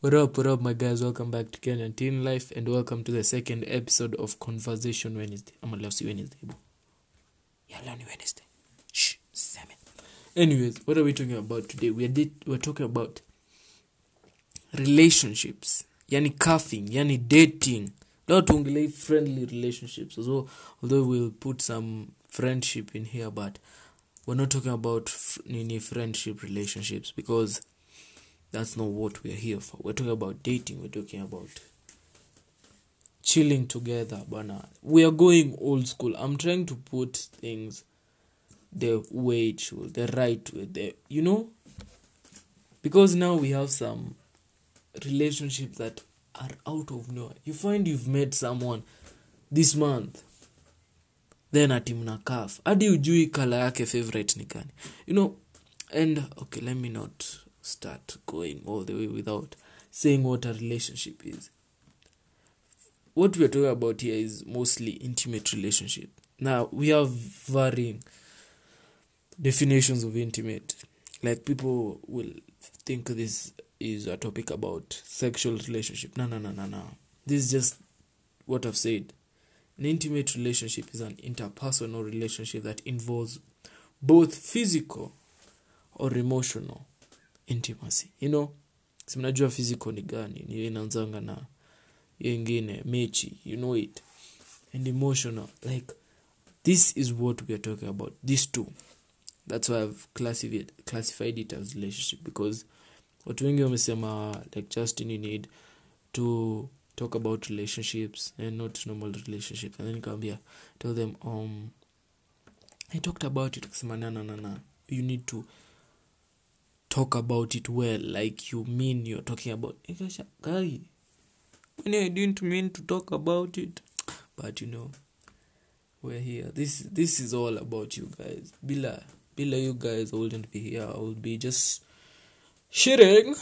What up, what up, my guys? Welcome back to Kenyan Teen Life and welcome to the second episode of Conversation Wednesday. I'm gonna see Wednesday. bro. Yeah, learn Wednesday. Shh, Simon. Anyways, what are we talking about today? We are did, we're talking about relationships. Yani cuffing, yani dating. Not only friendly relationships. So, although we'll put some friendship in here, but we're not talking about f- friendship relationships because that's not what we're here for. We're talking about dating. We're talking about chilling together, bana. We are going old school. I'm trying to put things the way it should, the right way. The you know, because now we have some relationships that are out of nowhere. You find you've met someone this month then ati mna kaf hadi ujui kala yake favorite ni gani you know and okay let me not start going all the way without saying what a relationship is. What we're talking about here is mostly intimate relationship. Now we have varying definitions of intimate. Like people will think this is a topic about sexual relationship. No no no no no. This is just what i've said. An intimate relationship is an interpersonal relationship that involves both physical or emotional intimacy. You know simnajua physical ni gani ni inaanzanga na yengine mechi you know it. And emotional like this is what we are talking about these two. That's why i've classified, classified it as relationship because watu wengi wamesema like justin you need to talk about relationships and not normal relationships and then nikawambia tell them um i talked about it akasema na na na na you need to talk about it well like you mean you're talking about guy when i didn't mean to talk about it. But you know we're here. This this is all about you guys. Bila bila you guys i wouldn't be here. I would be just shitting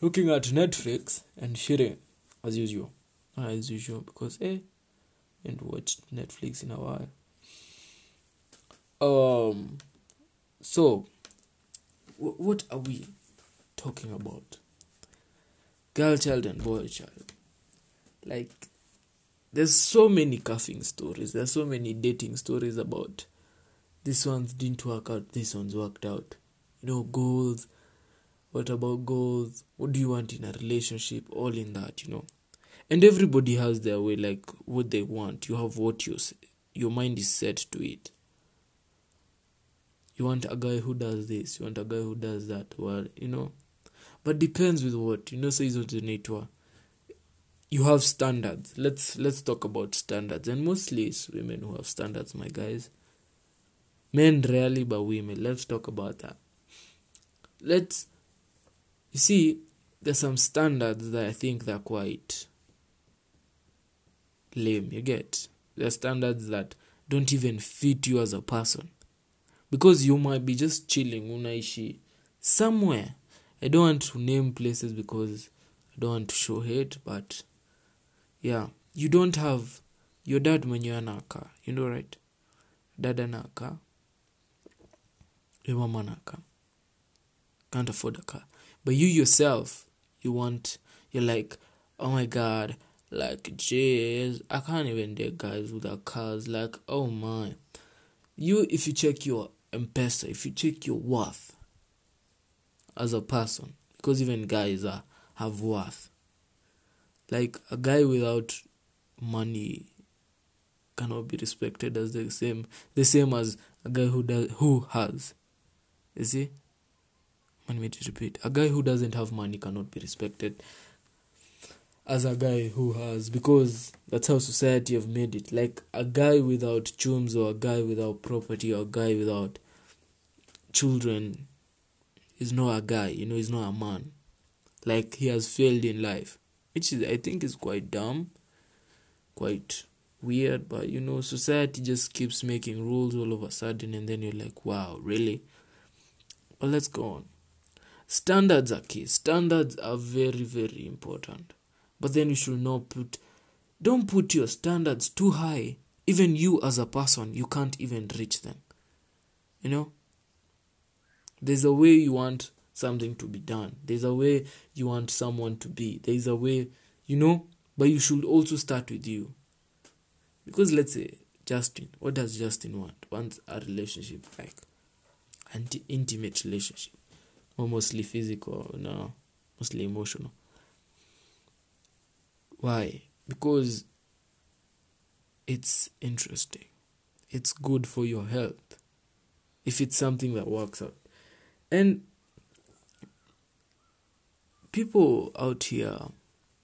looking at netflix and shitting as usual. As usual because eh and watch netflix in a while. Um so what are we talking about? Girl child and boy child. Like there's so many cuffing stories. There's so many dating stories about this ones didn't work out this one's worked out. You know goals. What about goals? What do you want in a relationship? All in that you know. And everybody has their way like what they want. You have what you your mind is set to it you want a guy who does this you want a guy who does that. Well you know but depends with what. You know so hizo zinaitwa you have standards. Let's let's talk about standards. And mostly it's women who have standards my guys. Men rarely but women. Let's talk about that. Let's you see there's some standards that i think they're quite lame you get? There are standards that don't even fit you as a person because you might be just chilling unaishi somewhere. I don't want to name places because i don't want to show hate but yeah you don't have your dad when you mwenyewe anaka you know right? Dad anaka your mama anaka. Can't afford a car. But you yourself you want you're like oh my god like jeez i can't even date guys without cars like oh my. You if you check your mpesa if you check your worth as a person because even guys are have worth. Like a guy without money cannot be respected as the same the same as a guy who does who has. You see? Let me repeat. A guy who doesn't have money cannot be respected as a guy who has because that's how society have made it. Like a guy without chums or a guy without property or a guy without children is not a guy you know he's not a man. Like he has failed in life which is i think is quite dumb quite weird but you know society just keeps making rules all of a sudden and then you're like wow really? Well let's go on. Standards are key. Standards are very very important but then you should not put don't put your standards too high even you as a person you can't even reach them you know there's a way you want something to be done. There's a way you want someone to be. There's a way, you know, but you should also start with you. Because let's say Justin, what does Justin want? Wants a relationship like an intimate relationship, or mostly physical, no, mostly emotional. Why? Because it's interesting. It's good for your health if it's something that works out. And people out here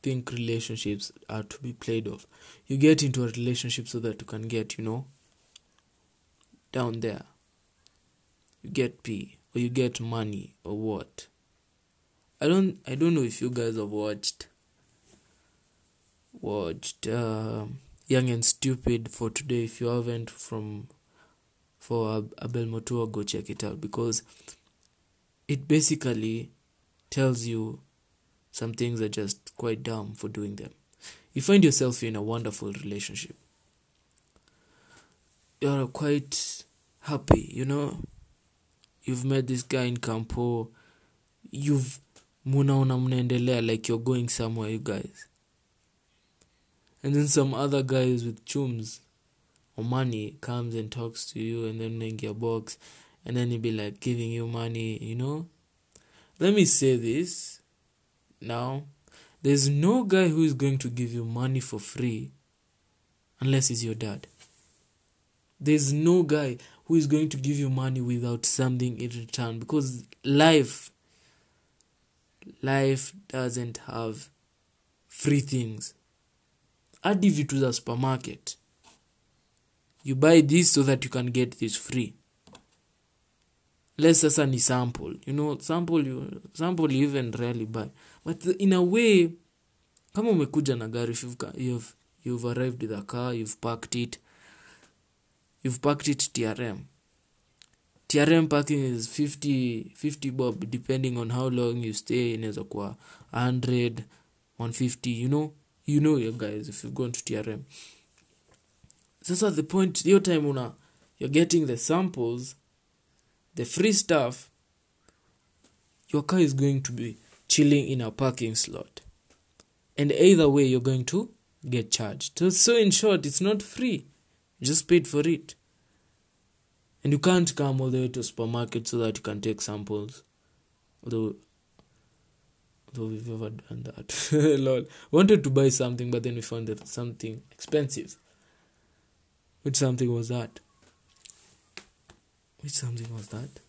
think relationships are to be played off. You get into a relationship so that you can get, you know, down there. You get P or you get money or what. I don't I don't know if you guys have watched watched uh, Young and Stupid for today. If you haven't from for Abel Motua, go check it out because it basically tells you some things are just quite dumb for doing them. You find yourself in a wonderful relationship. You're quite happy, you know. You've met this guy in Campo. You've munaona mnaendelea like you're going somewhere, you guys. And then some other guys with chums or money comes and talks to you and then make your box and then he'll be like giving you money, you know. Let me say this now, there's no guy who is going to give you money for free unless he's your dad. There's no guy who is going to give you money without something in return because life life doesn't have free things. Hadi vitu za supermarket. You buy this so that you can get this free. less sasa ni sample. You know, sample you sample you even rarely buy but in a way kama umekuja na gari you've, you've arrived with a car you've packed it you've packed it trm trm parking is 50 50 bob depending on how long you stay inaweza kuwa 100 150 you know you know your guys if you've gone to trm sasa the point hiyo time una you're getting the samples the free stuff your car is going to be chilling in a parking slot. And either way, you're going to get charged. So, so in short, it's not free. You just paid for it. And you can't come all the way to supermarket so that you can take samples. Although, although we've ever done that. Lol. Wanted to buy something, but then we found that something expensive. Which something was that? Which something was that?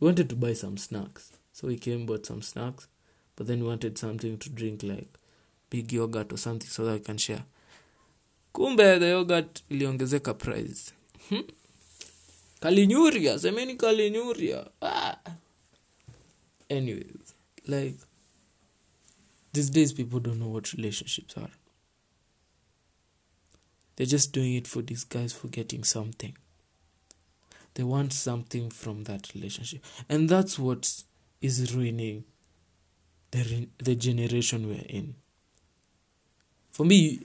We wanted to buy some snacks. So we came, bought some snacks but then we wanted something to drink like big yogurt or something so that we can share kumbe the yogurt iliongezeka price hmm? kalinyuria semeni kalinyuria ah. anyways like these days people don't know what relationships are they're just doing it for these guys for getting something they want something from that relationship and that's what is ruining the, the generation we're in. For me,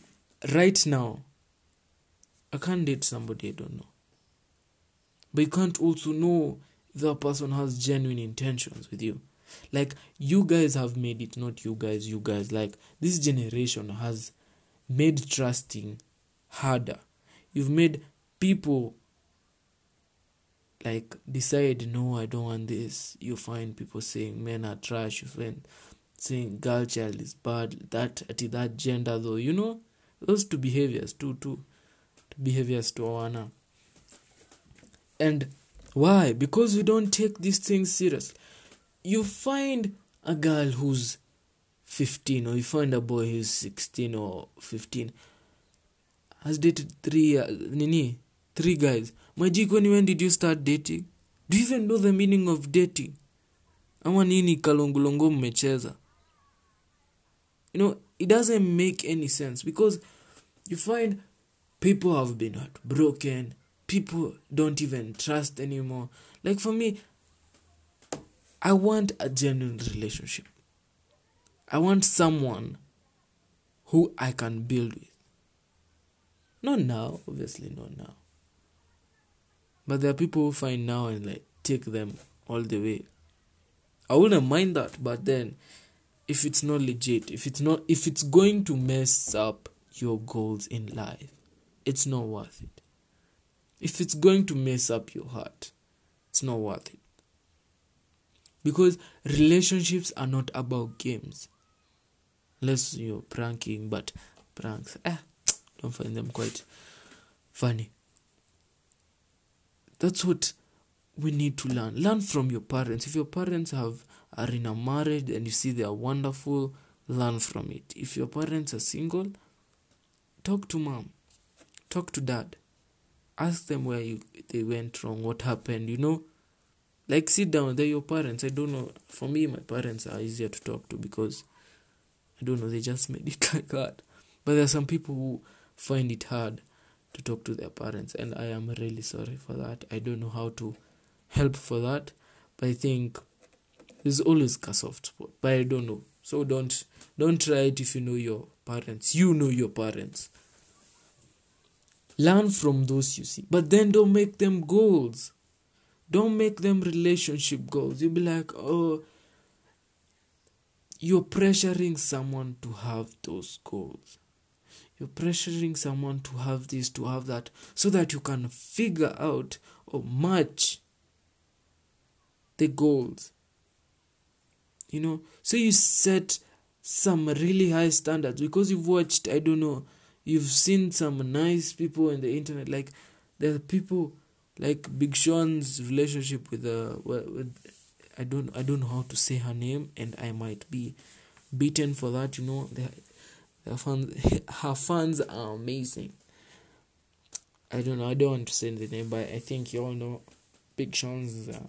right now, I can't date somebody I don't know. But you can't also know if that person has genuine intentions with you. Like, you guys have made it, not you guys, you guys. Like, this generation has made trusting harder. You've made people like decide no i don't want this. You find people saying men are trash. You find saying girl child is bad. That at that gender though you know? Those two behaviors two two, two behaviors to awana and why? Because we don't take these things serious you find a girl who's 15 or you find a boy who's 16 or 15 has dated three uh, nini? Three guys. Majikoni when did you start dating? Do you even know the meaning of dating? Ama nini kalongolongo mmecheza? You know, it doesn't make any sense because you find people have been heartbroken, people don't even trust anymore. Like for me, I want a genuine relationship. I want someone who I can build with. Not now, obviously, not now. But there are people who find now and like take them all the way. I wouldn't mind that, but then if it's not legit, if it's not if it's going to mess up your goals in life, it's not worth it. If it's going to mess up your heart, it's not worth it. Because relationships are not about games. Unless you're pranking, but pranks, eh, don't find them quite funny. That's what we need to learn. Learn from your parents. If your parents have are in a marriage and you see they are wonderful, learn from it. If your parents are single, talk to mom, talk to dad, ask them where you they went wrong, what happened. You know, like sit down. They're your parents. I don't know. For me, my parents are easier to talk to because I don't know. They just made it like that. But there are some people who find it hard to talk to their parents, and I am really sorry for that. I don't know how to help for that, but I think there's always a soft spot. But I don't know, so don't don't try it if you know your parents. You know your parents. Learn from those you see, but then don't make them goals. Don't make them relationship goals. You'll be like, oh, you're pressuring someone to have those goals. You're pressuring someone to have this, to have that, so that you can figure out or match the goals. You know, so you set some really high standards because you've watched, I don't know, you've seen some nice people in the internet. Like, there are people like Big Sean's relationship with, uh, with I don't I don't know how to say her name, and I might be beaten for that. You know, the, her fans, her fans are amazing. I don't know. I don't want to say the name, but I think you all know Big Sean's uh,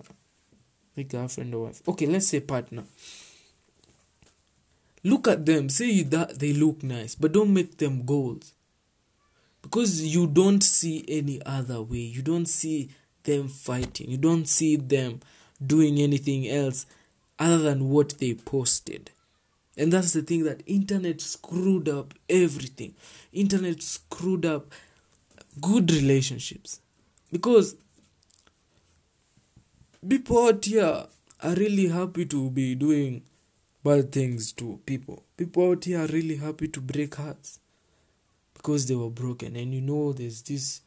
the girlfriend or wife. Okay, let's say partner. Look at them. Say that they look nice, but don't make them goals. Because you don't see any other way. You don't see them fighting. You don't see them doing anything else other than what they posted. And that's the thing that internet screwed up everything. Internet screwed up good relationships. Because people out here are really happy to be doing bad things to people. People out here are really happy to break hearts because they were broken. And you know, there's this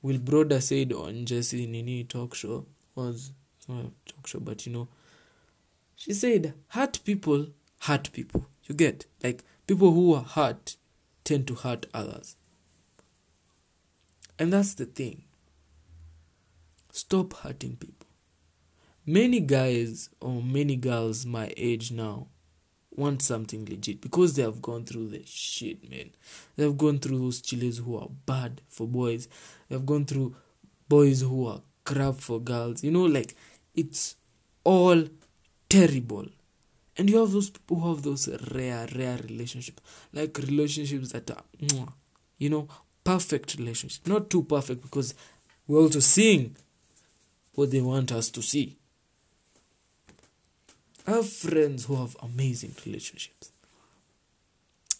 Will Broder said on Jesse Nini talk show was not a talk show, but you know, she said, hurt people hurt people. You get like people who are hurt tend to hurt others. And that's the thing. Stop hurting people. Many guys or many girls my age now want something legit because they have gone through the shit, man. They have gone through those chillers who are bad for boys. They have gone through boys who are crap for girls. You know, like it's all terrible. And you have those people who have those rare, rare relationships, like relationships that are, you know, perfect relationships. Not too perfect because we're also seeing what they want us to see. I have friends who have amazing relationships.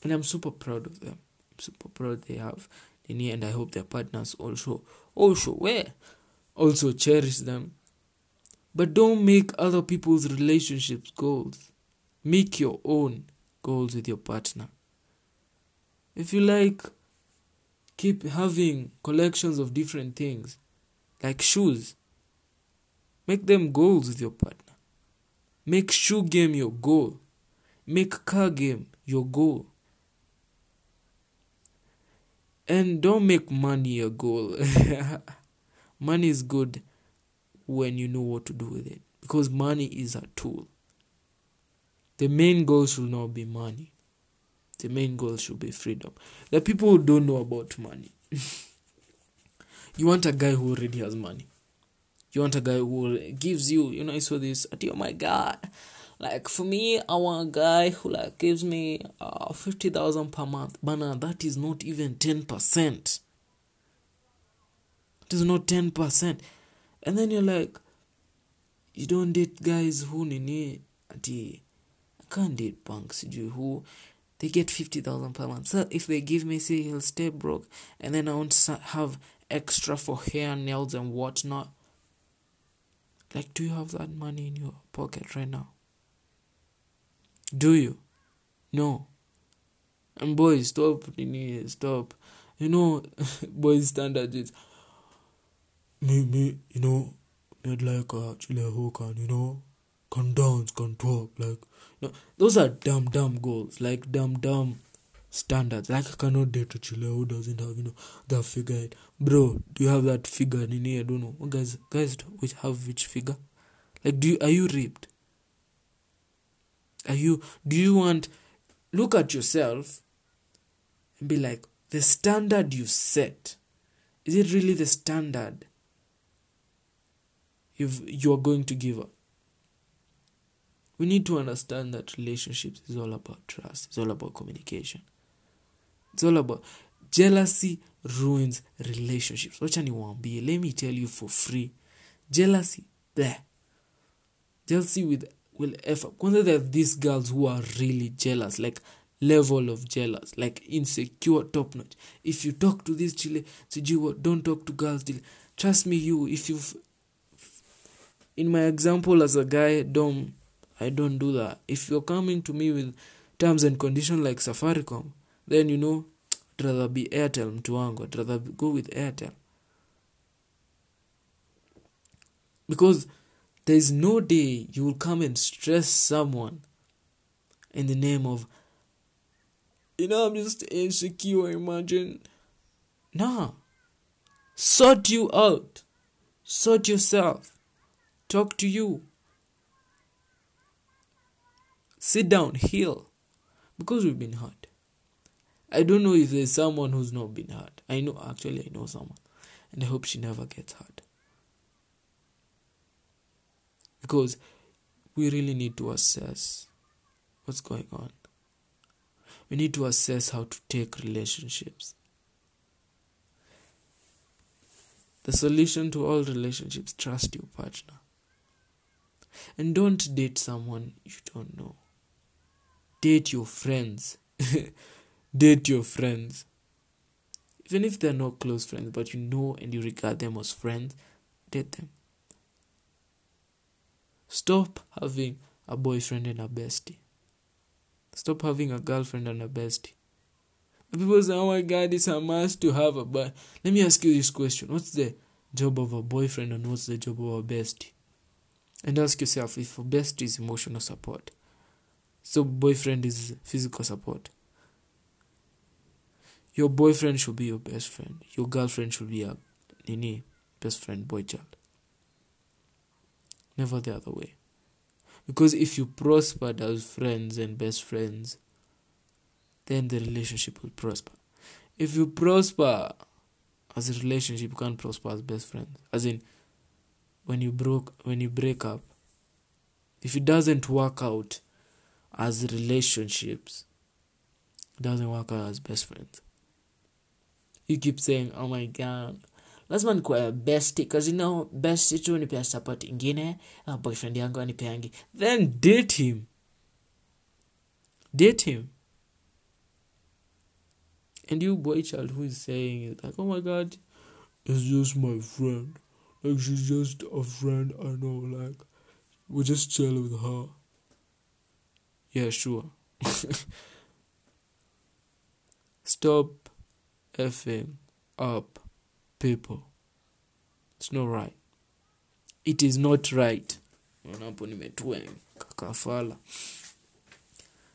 And I'm super proud of them. I'm super proud they have Nini and I hope their partners also also where also cherish them. But don't make other people's relationships goals. Make your own goals with your partner. If you like keep having collections of different things like shoes, make them goals with your partner. Make shoe game your goal. Make car game your goal. And don't make money your goal. money is good when you know what to do with it because money is a tool. The main goal should not be money. The main goal should be freedom. The people who don't know about money. you want a guy who already has money you want a guy who gives you you know I saw this oh my god. Like for me i want a guy who like gives me uh 50000 per month. But now that is not even 10% it is not 10% and then you're like you don't date guys who nini ati i can't date punks you who they get 50000 per month. So if they give me say he'll stay broke and then i won't have extra for hair nails and whatnot like, do you have that money in your pocket right now? Do you? No. And boys, stop, stop. You know, boys' standard is me, me, you know, made like uh, a chile can, you know, can dance, can talk, like, no, those are dumb, dumb goals, like dumb, dumb standards. Like, I cannot date a chile who doesn't have, you know, the figure. Bro, do you have that figure? Nini, I don't know. What guys, guys, which have which figure? Like, do you, are you ripped? Are you, do you want, look at yourself and be like, the standard you set, is it really the standard you've, you're going to give up? We need to understand that relationships is all about trust, it's all about communication. It's all about jealousy ruins relationships. Wacha niwaambie, let me tell you for free. Jealousy, there. Jealousy with will ever. Kwanza there these girls who are really jealous, like level of jealous, like insecure, top notch. If you talk to this chile, sijui what, don't talk to girls. Chile. Trust me, you. If you, in my example as a guy, dom, I don't do that. If you're coming to me with terms and conditions like Safaricom, then you know, rather be Airtel mtu wangu. Rather go with Airtel. Because there is no day you will come and stress someone in the name of, you know, I'm just insecure, imagine. Nah. Sort you out. Sort yourself. Talk to you. Sit down, heal. Because we've been hurt. I don't know if there's someone who's not been hurt. I know, actually, I know someone. And I hope she never gets hurt. Because we really need to assess what's going on. We need to assess how to take relationships. The solution to all relationships trust your partner. And don't date someone you don't know. Date your friends. date your friends. Even if they're not close friends, but you know and you regard them as friends, date them. Stop having a boyfriend and a bestie. Stop having a girlfriend and a bestie. People say, oh my god, it's a must to have a but let me ask you this question. What's the job of a boyfriend and what's the job of a bestie? And ask yourself if a bestie is emotional support. So boyfriend is physical support. Your boyfriend should be your best friend. Your girlfriend should be a nini best friend boy child. Never the other way. Because if you prospered as friends and best friends, then the relationship will prosper. If you prosper as a relationship, you can't prosper as best friends. As in, when you broke, when you break up, if it doesn't work out as relationships, it doesn't work out as best friends. You keep saying, "Oh my god." lazima nikuwa best cause you know best tu nipea support ingine uh, boyfriend yangu anipeangi. Then date him date him and you boy child who is saying it like oh my god it's just my friend. Like she's just a friend i know like we just chill with her. Yeah sure. Stop effing up people. It's not right. It is not right.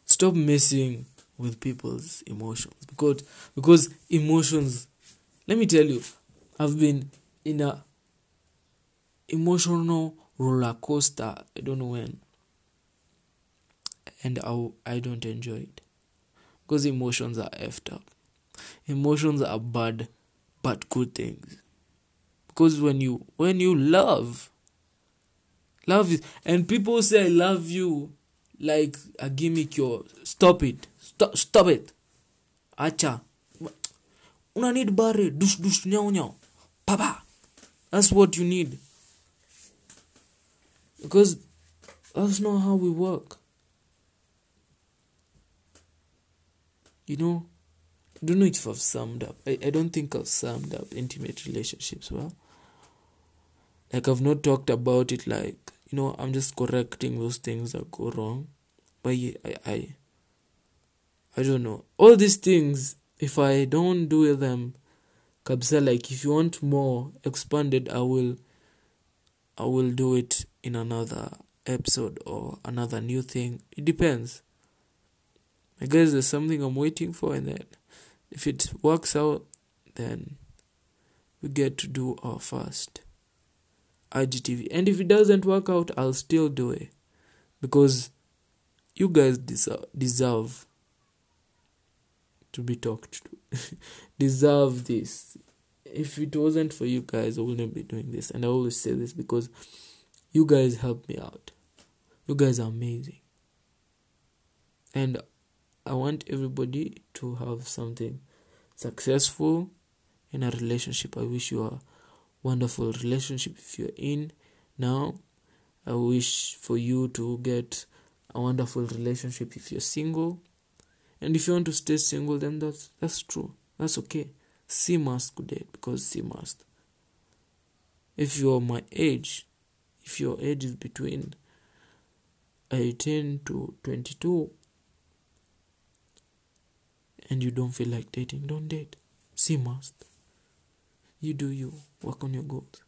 Stop messing with people's emotions. Because because emotions let me tell you i've been in a emotional roller coaster. I don't know when. And I, I don't enjoy it. Because emotions are effed up emotions are bad but good things. Because when you when you love love is and people say i love you like a gimmick your stop it stop, stop it. Acha. Una need bare dush dush nyao nyao papa. That's what you need. Because that's not how we work. You know I don't know if I've summed up. I, I don't think I've summed up intimate relationships well. Like I've not talked about it like, you know, I'm just correcting those things that go wrong. I, I, I, I don't know. All these things, if I don't do them, kabisa, like if you want more expanded, I will, I will do it in another episode or another new thing. It depends. I guess there's something I'm waiting for, and then if it works out, then we get to do our first IGTV. And if it doesn't work out, I'll still do it because you guys deserve, deserve to be talked to, deserve this. If it wasn't for you guys, I wouldn't be doing this. And I always say this because you guys help me out. You guys are amazing. And I want everybody to have something successful in a relationship. I wish you a wonderful relationship if you're in now. I wish for you to get a wonderful relationship if you're single. And if you want to stay single, then that's that's true. That's okay. C must go date because C must. If you're my age, if your age is between 18 to 22 and you don't feel like dating, don't date. C must. You do you. Work on your goals.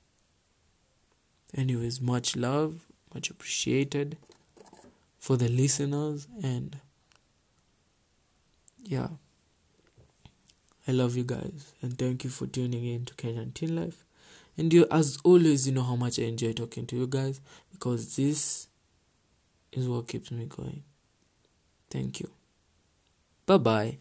Anyways, much love, much appreciated for the listeners, and yeah, I love you guys, and thank you for tuning in to Kenyan Teen Life. And you, as always, you know how much I enjoy talking to you guys because this is what keeps me going. Thank you. Bye bye.